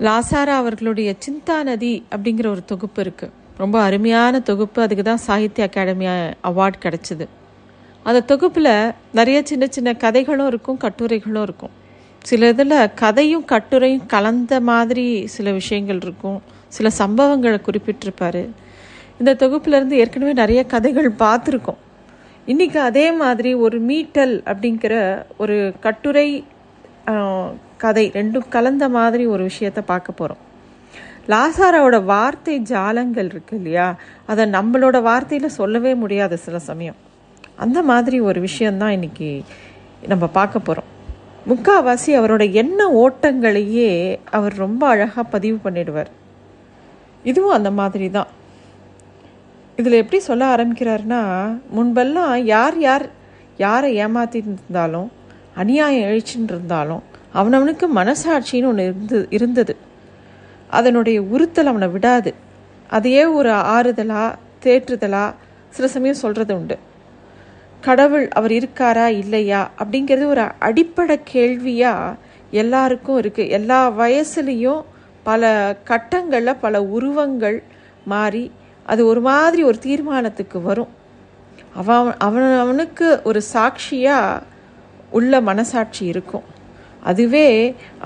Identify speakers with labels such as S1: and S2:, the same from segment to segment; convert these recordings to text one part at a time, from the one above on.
S1: லாசாரா அவர்களுடைய சிந்தா நதி அப்படிங்கிற ஒரு தொகுப்பு இருக்கு. ரொம்ப அருமையான தொகுப்பு. அதுக்கு தான் சாகித்ய அகாடமி அவார்ட் கிடச்சிது. அந்த தொகுப்பில் நிறைய சின்ன சின்ன கதைகளும் இருக்கும் கட்டுரைகளும் இருக்கும். சில இதில் கதையும் கட்டுரையும் கலந்த மாதிரி சில விஷயங்கள் இருக்கும். சில சம்பவங்களை குறிப்பிட்டிருப்பார். இந்த தொகுப்புலேருந்து ஏற்கனவே நிறைய கதைகள் பார்த்துருக்கோம். இன்றைக்கி அதே மாதிரி ஒரு மீட்டல் அப்படிங்கிற ஒரு கட்டுரை கதை ரெண்டும் கலந்த மாதிரி ஒரு விஷயத்த பார்க்க போகிறோம் லாசாராவோட வார்த்தை ஜாலங்கள் இருக்கு இல்லையா? அதை நம்மளோட வார்த்தையில் சொல்லவே முடியாது சில சமயம். அந்த மாதிரி ஒரு விஷயந்தான் இன்னைக்கு நம்ம பார்க்க போகிறோம் முக்காவாசி அவரோட எண்ண ஓட்டங்களையே அவர் ரொம்ப அழகாக பதிவு பண்ணிடுவார். இதுவும் அந்த மாதிரி தான். இதில் எப்படி சொல்ல ஆரம்பிக்கிறாருன்னா முன்பெல்லாம் யார் யார் யாரை ஏமாத்திட்டு இருந்தாலும் அநியாயம் எழுச்சின்னு இருந்தாலும் அவனவனுக்கு மனசாட்சின்னு ஒன்று இருந்து இருந்தது. அதனுடைய உறுத்தல் அவனை விடாது. அதையே ஒரு ஆறுதலா தேற்றுதலா சில சமயம் சொல்கிறது உண்டு. கடவுள் அவர் இருக்காரா இல்லையா? அப்படிங்கிறது ஒரு அடிப்படை கேள்வியா எல்லாருக்கும் இருக்கு. எல்லா வயசுலேயும் பல கட்டங்களில் பல உருவங்கள் மாறி அது ஒரு மாதிரி ஒரு தீர்மானத்துக்கு வரும். அவன் அவன் அவனுக்கு ஒரு சாட்சியாக உள்ள மனசாட்சி இருக்கும். அதுவே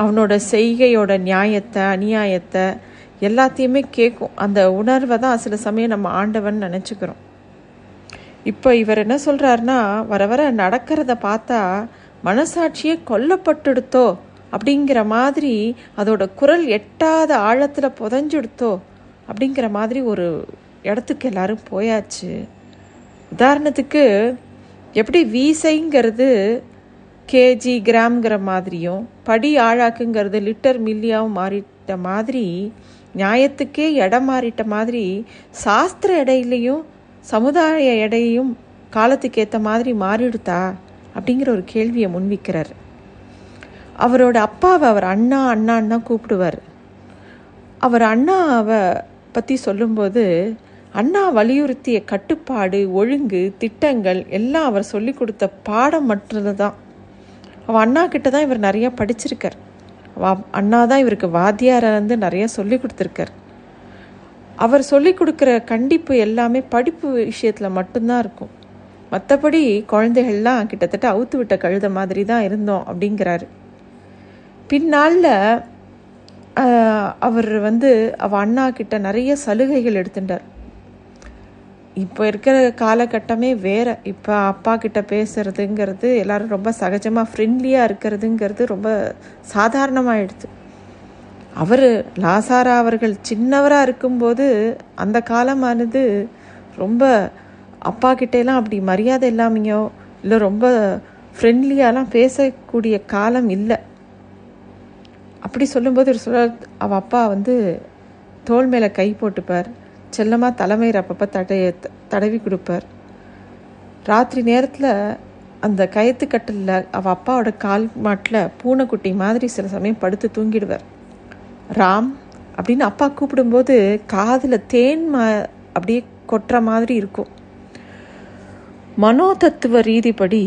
S1: அவனோட செய்கையோட நியாயத்தை அநியாயத்தை எல்லாத்தையுமே கேட்கும் அந்த உணர்வை தான் சில சமயம் நம்ம ஆண்டவன் நினச்சிக்கிறோம். இப்போ இவர் என்ன சொல்கிறாருன்னா வர வர நடக்கிறத பார்த்தா மனசாட்சியே கொல்லப்பட்டுடுத்தோ? அப்படிங்கிற மாதிரி அதோட குரல் எட்டாத ஆழத்தில் புதஞ்சுடுத்தோ? அப்படிங்கிற மாதிரி ஒரு இடத்துக்கு எல்லாரும் போயாச்சு. உதாரணத்துக்கு எப்படி வீசைங்கிறது கேஜி கிராம்ங்கிற மாதிரியும் படி ஆழாக்குங்கிறது லிட்டர் மில்லியாவும் மாறிட்ட மாதிரி நியாயத்துக்கே இடம் மாறிட்ட மாதிரி சாஸ்திர எடையிலையும் சமுதாய எடையும் காலத்துக்கு ஏற்ற மாதிரி மாறிடுதா அப்படிங்கிற ஒரு கேள்வியை முன்வைக்கிறார். அவரோட அப்பாவை அவர் அண்ணா அண்ணான்னு தான் கூப்பிடுவார். அவர் அண்ணாவை பற்றி சொல்லும்போது அண்ணா வலியுறுத்திய கட்டுப்பாடு ஒழுங்கு திட்டங்கள் எல்லாம் அவர் சொல்லி கொடுத்த பாடம் மட்டும்தான் அவள் அண்ணா கிட்ட தான் இவர் நிறையா படிச்சிருக்கார். அவ அண்ணா தான் இவருக்கு வாத்தியாரை வந்து நிறைய சொல்லி கொடுத்துருக்கார். அவர் சொல்லி கொடுக்குற கண்டிப்பு எல்லாமே படிப்பு விஷயத்தில் மட்டும்தான் இருக்கும். மற்றபடி குழந்தைகள்லாம் கிட்டத்தட்ட அவுத்து விட்ட கழுத மாதிரி தான் இருந்தோம் அப்படிங்கிறாரு. பின்னால் அவர் வந்து அவள் அண்ணா கிட்ட நிறைய சலுகைகள் எடுத்துட்டார். இப்போ இருக்கிற காலகட்டமே வேறு. இப்போ அப்பா கிட்ட பேசுறதுங்கிறது எல்லாரும் ரொம்ப சகஜமாக ஃப்ரெண்ட்லியாக இருக்கிறதுங்கிறது ரொம்ப சாதாரணமாகிடுது அவர் லாசாரா அவர்கள் சின்னவராக இருக்கும்போது அந்த காலமானது ரொம்ப அப்பா கிட்டேலாம் அப்படி மரியாதை இல்லாமையோ இல்லை ரொம்ப ஃப்ரெண்ட்லியாலாம் பேசக்கூடிய காலம் இல்லை. அப்படி சொல்லும்போது ஒரு சொல்ல அவள் அப்பா வந்து தோல் மேலே கை போட்டுப்பார். செல்லமாக தலைமையில் அப்பப்போ தடைய தடவி கொடுப்பார். ராத்திரி நேரத்தில் அந்த கயத்து அவள் அப்பாவோட கால் மாட்டில் பூனைக்குட்டி மாதிரி சில சமயம் படுத்து தூங்கிடுவார். ராம் அப்படின்னு அப்பா கூப்பிடும்போது காதில் தேன் மா அப்படியே கொட்டுற மாதிரி இருக்கும். மனோதத்துவ ரீதிப்படி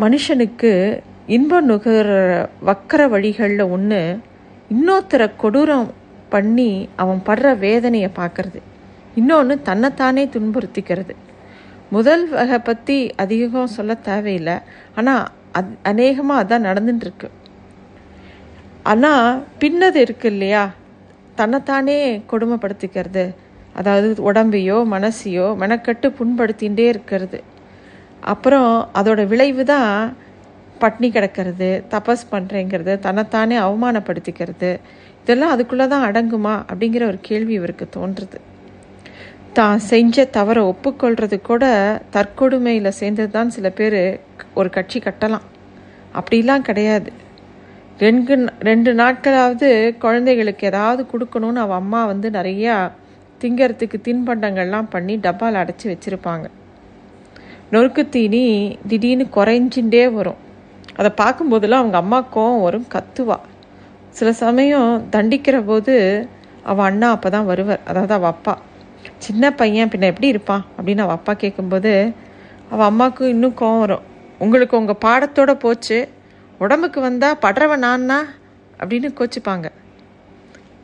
S1: மனுஷனுக்கு இன்ப நுகர வக்கர வழிகளில் ஒன்று இன்னொருத்தரை கொடூரம் பண்ணி அவன் படுற வேதனையை பார்க்கறது. இன்னொன்று தன்னைத்தானே துன்புறுத்திக்கிறது. முதல் வகை பற்றி அதிகம் சொல்ல தேவையில்லை. ஆனால் அத் அநேகமாக அதான் நடந்துட்டுருக்கு ஆனால் பின்னது இருக்கு இல்லையா? தன்னைத்தானே கொடுமைப்படுத்திக்கிறது. அதாவது உடம்பையோ மனசையோ மெனக்கட்டு புண்படுத்திகிட்டே இருக்கிறது. அப்புறம் அதோட விளைவு தான் பட்னி கிடக்கிறது தபஸ் பண்ணுறேங்கிறது தன்னைத்தானே அவமானப்படுத்திக்கிறது. இதெல்லாம் அதுக்குள்ளே தான் அடங்குமா அப்படிங்கிற ஒரு கேள்வி இவருக்கு தோன்றுறது தான் செஞ்ச தவறை ஒப்புக்கொள்வது கூட தற்கொடுமையில் சேர்ந்தது தான் சில பேர் ஒரு கட்சி கட்டலாம். அப்படிலாம் கிடையாது. ரெண்டு ரெண்டு நாட்களாவது குழந்தைகளுக்கு ஏதாவது கொடுக்கணும்னு அவள் அம்மா வந்து நிறையா திங்கிறதுக்கு தின்பண்டங்கள்லாம் பண்ணி டப்பாவில் அடைச்சி வச்சுருப்பாங்க. நொறுக்கு தீனி திடீர்னு குறைஞ்சின்றே வரும். அதை பார்க்கும்போதெல்லாம் அவங்க அம்மா கோவம் வரும் கத்துவா. சில சமயம் தண்டிக்கிற போது அவள் அண்ணா அப்போ தான் வருவார். அதாவது அவள் அப்பா. சின்ன பையன் பின்ன எப்படி இருப்பான்? அப்படின்னு அவள் அப்பா கேட்கும்போது அவள் அம்மாவுக்கு இன்னும் கோவம் வரும். உங்களுக்கு உங்கள் பாடத்தோட போச்சு. உடம்புக்கு வந்தால் படுறவன் நான்னா? அப்படின்னு கோச்சிப்பாங்க.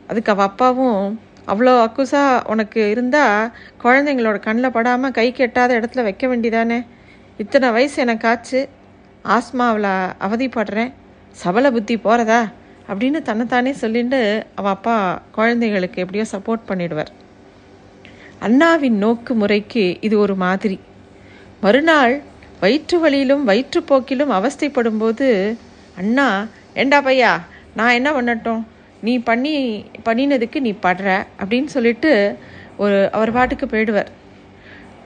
S1: அதுக்கு அவள் அப்பாவும் அவ்வளோ அக்குசா உனக்கு இருந்தால் குழந்தைங்களோட கண்ணில் படாமல் கை கெட்டாத இடத்துல வைக்க வேண்டிதானே இத்தனை வயசு எனக்கு ஆச்சு. ஆஸ்மாவில் அவதிப்படுறேன். சபல புத்தி போகிறதா அப்படின்னு தன்னைத்தானே சொல்லிட்டு அவள் அப்பா குழந்தைங்களுக்கு எப்படியோ சப்போர்ட் பண்ணிடுவார். அண்ணாவின் நோக்கு முறைக்கு இது ஒரு மாதிரி. மறுநாள் வயிற்று வழியிலும் வயிற்றுப்போக்கிலும் அவஸ்தைப்படும்போது அண்ணா ஏண்டா பையா நான் என்ன பண்ணட்டும்? நீ பண்ணி பண்ணினதுக்கு நீ படுற அப்படின்னு சொல்லிட்டு ஒரு அவர் பாட்டுக்கு போயிடுவார்.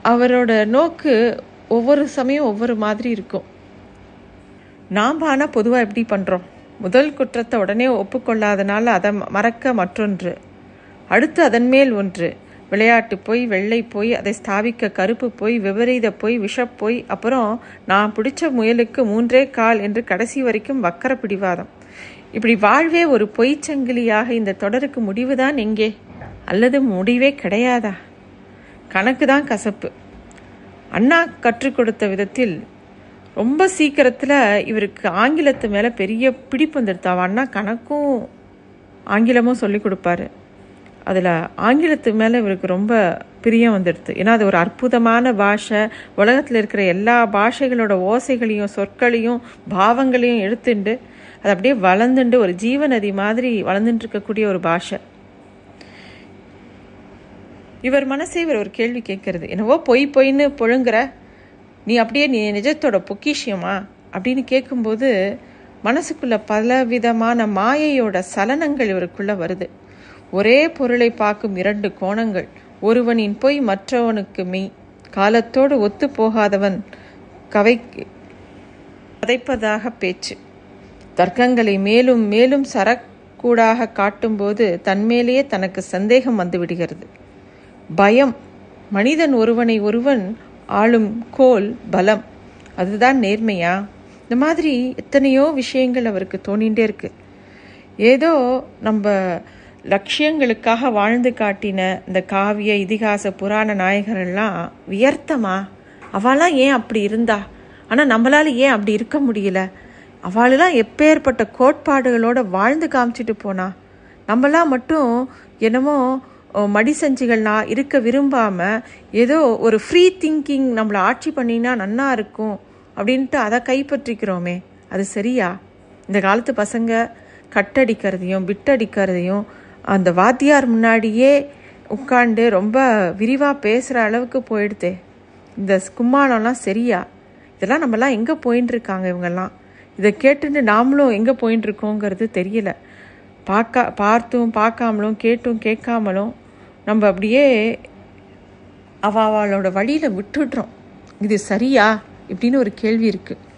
S1: அவரோட நோக்கு ஒவ்வொரு சமயம் ஒவ்வொரு மாதிரி இருக்கும். நாம் ஆனால் பொதுவாக எப்படி பண்ணுறோம் முதல் குற்றத்தை உடனே ஒப்புக்கொள்ளாதனால அதை மறக்க மற்றொன்று. அடுத்து அதன் மேல் ஒன்று. விளையாட்டு போய் வெள்ளை போய் அதை ஸ்தாபிக்க கருப்பு போய் விபரீத போய் விஷப் போய் அப்புறம் நான் பிடிச்ச முயலுக்கு மூன்றே கால் என்று கடைசி வரைக்கும் வக்கர பிடிவாதம். இப்படி வாழ்வே ஒரு பொய்ச்சங்கிலியாக இந்த தொடருக்கு முடிவுதான் எங்கே? அல்லது முடிவே கிடையாதா? கணக்கு தான் கசப்பு. அண்ணா கற்றுக் கொடுத்த விதத்தில் ரொம்ப சீக்கிரத்தில் இவருக்கு ஆங்கிலத்து மேலே பெரிய பிடிப்பு வந்துடுது அவன் அண்ணா கணக்கும் ஆங்கிலமும் சொல்லி கொடுப்பாரு. அதில் ஆங்கிலத்து மேலே இவருக்கு ரொம்ப பிரியம் வந்துடுது. ஏன்னா அது ஒரு அற்புதமான பாஷை. உலகத்தில் இருக்கிற எல்லா பாஷைகளோட ஓசைகளையும் சொற்களையும் பாவங்களையும் எடுத்துண்டு அது அப்படியே வளர்ந்துண்டு ஒரு ஜீவநதி மாதிரி வளர்ந்துட்டு இருக்கக்கூடிய ஒரு பாஷை. இவர் மனசே இவர் ஒரு கேள்வி கேட்கறது. என்னவோ பொய் பொய்ன்னு புழுங்குற நீ அப்படியே நீ நிஜத்தோட பொக்கிஷியமா? அப்படின்னு கேட்கும்போது மனசுக்குள்ள பலவிதமான மாயையோட சலனங்கள் இவருக்குள்ள வருது. ஒரே பொருளை பார்க்கும் இரண்டு கோணங்கள். ஒருவனின் பொய் மற்றவனுக்கு மெய். காலத்தோடு ஒத்து போகாதவன் கவை கதைப்பதாக பேச்சு. தர்க்கங்களை மேலும் மேலும் சரக்கூடாக காட்டும்போது தன்மேலேயே தனக்கு சந்தேகம் வந்துவிடுகிறது. பயம். மனிதன் ஒருவனை ஒருவன் ஆளும் கோல் பலம். அதுதான் நேர்மையா? இந்த மாதிரி எத்தனையோ விஷயங்கள் அவருக்கு தோணிகிட்டே இருக்கு. ஏதோ நம்ம லட்சியங்களுக்காக வாழ்ந்து காட்டின இந்த காவிய இதிகாச புராண நாயகர்கள்லாம் வியர்த்தமா? அவளாம் ஏன் அப்படி இருந்தா? ஆனால் நம்மளால் ஏன் அப்படி இருக்க முடியல? அவளெல்லாம் எப்பேற்பட்ட கோட்பாடுகளோட வாழ்ந்து காமிச்சிட்டு போனா. நம்மளாம் மட்டும் என்னமோ மடி செஞ்சுகள்னா இருக்க விரும்பாமல் ஏதோ ஒரு ஃப்ரீ திங்கிங் நம்மளை ஆட்சி பண்ணினா நன்னா இருக்கும் அப்படின்ட்டு அதை கைப்பற்றிக்கிறோமே. அது சரியா? இந்த காலத்து பசங்க கட்டடிக்கிறதையும் பிட்டடிக்கிறதையும் அந்த வாத்தியார் முன்னாடியே உட்காண்டு ரொம்ப விரிவாக பேசுகிற அளவுக்கு போயிடுதே. இந்த கும்மாளம்லாம் சரியா? இதெல்லாம் நம்மலாம் எங்கே போயின்னு இருக்காங்க இவங்கெல்லாம்? இதை கேட்டுட்டு நாமளும் எங்கே போயின்னு இருக்கோங்கிறது தெரியல. பார்க்க பார்த்தும் பார்க்காமலும் கேட்டும் கேட்காமலும் நம்ம அப்படியே அவ அவளோட வழியில் விட்டுடுறோம். இது சரியா? இப்படின்னு ஒரு கேள்வி இருக்குது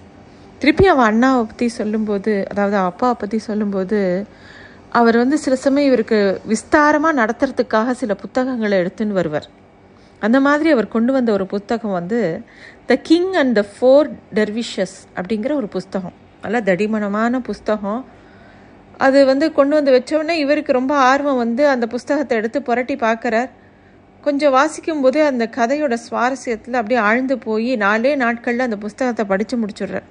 S1: திருப்பி அவன் அண்ணாவை பற்றி சொல்லும்போது அதாவது அப்பாவை பற்றி சொல்லும்போது அவர் வந்து சில சமயம் இவருக்கு விஸ்தாரமாக நடத்துறதுக்காக சில புத்தகங்களை எடுத்துன்னு வருவார். அந்த மாதிரி அவர் கொண்டு வந்த ஒரு புத்தகம் வந்து the king and the four dervishes அப்படிங்கிற ஒரு புஸ்தகம் நல்ல தடிமனமான புஸ்தகம் அது வந்து கொண்டு வந்து வச்சோடனே இவருக்கு ரொம்ப ஆர்வம் வந்து அந்த புஸ்தகத்தை எடுத்து புரட்டி பார்க்குறார். கொஞ்சம் வாசிக்கும் போதே அந்த கதையோட சுவாரஸ்யத்தில் அப்படியே ஆழ்ந்து போய் நாலே நாட்களில் அந்த புஸ்தகத்தை படித்து முடிச்சுடுறார்.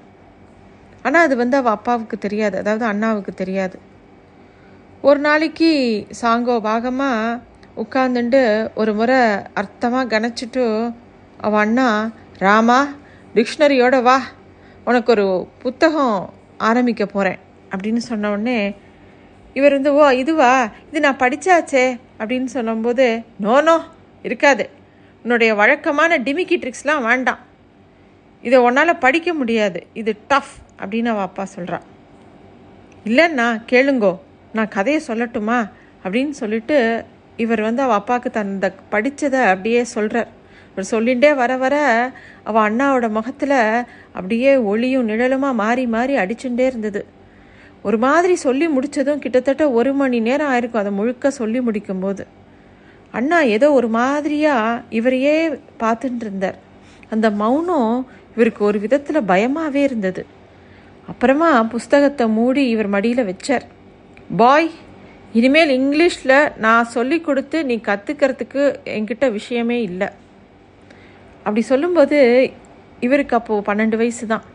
S1: ஆனால் அது வந்து அவள் அப்பாவுக்கு தெரியாது. அதாவது அண்ணாவுக்கு தெரியாது. ஒரு நாளைக்கு சாங்கோ பாகமாக உட்காந்துண்டு ஒரு முறை அர்த்தமாக கணச்சிட்டு அவள் அண்ணா ராமா டிக்ஷனரியோட வா உனக்கு ஒரு புத்தகம் ஆரம்பிக்க போகிறேன் அப்படின்னு சொன்ன உடனே இவர் வந்து ஓ இதுவா? இது நான் படித்தாச்சே அப்படின்னு சொல்லும்போது நோ நோ இருக்காது. உன்னுடைய வழக்கமான டிமிக்கி ட்ரிக்ஸ்லாம் வேண்டாம். இதை உன்னால் படிக்க முடியாது. இது டஃப் அப்படின்னு அவள் அப்பா சொல்கிறான் இல்லைண்ணா கேளுங்கோ நான் கதையை சொல்லட்டுமா? அப்படின்னு சொல்லிட்டு இவர் வந்து அவள் அப்பாவுக்கு தந்த படித்ததை அப்படியே சொல்கிறார் இவர் சொல்லிகிட்டே வர வர அவள் அண்ணாவோட முகத்தில் அப்படியே ஒளியும் நிழலுமாக மாறி மாறி அடிச்சுட்டே இருந்தது. ஒரு மாதிரி சொல்லி முடித்ததும் கிட்டத்தட்ட ஒரு மணி நேரம் ஆயிருக்கும் அதை முழுக்க சொல்லி முடிக்கும்போது. அண்ணா ஏதோ ஒரு மாதிரியாக இவரையே பார்த்துட்டு இருந்தார். அந்த மௌனம் இவருக்கு ஒரு விதத்தில் பயமாகவே இருந்தது. அப்புறமா புஸ்தகத்தை மூடி இவர் மடியில் வச்சார். பாய் இனிமேல் இங்கிலீஷில் நான் சொல்லி கொடுத்து நீ கற்றுக்கிறதுக்கு என்கிட்ட விஷயமே இல்லை. அப்படி சொல்லும்போது இவருக்கு அப்போது பன்னெண்டு வயசு தான்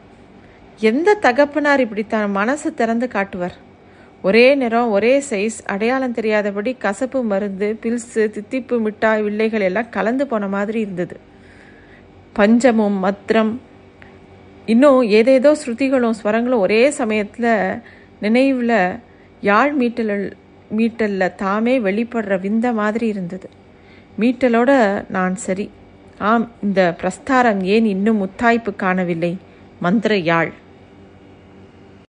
S1: எந்த தகப்பனார் இப்படி தன் மனசு திறந்து காட்டுவார்? ஒரே நிறம் ஒரே சைஸ் அடையாளம் தெரியாதபடி கசப்பு மருந்து பில்ஸு தித்திப்பு மிட்டாய் வில்லைகள் எல்லாம் கலந்து போன மாதிரி இருந்தது. பஞ்சமும் மத்திரம் இன்னும் ஏதேதோ ஸ்ருதிகளும் ஸ்வரங்களும் ஒரே சமயத்தில் நினைவில் யாழ் மீட்டல் மீட்டலில் தாமே வெளிப்படுற விந்த மாதிரி இருந்தது. மீட்டலோட நான் சரி. ஆம் இந்த பிரஸ்தாரம் ஏன் இன்னும் முத்தாய்ப்பு காணவில்லை? மந்திர யாழ்.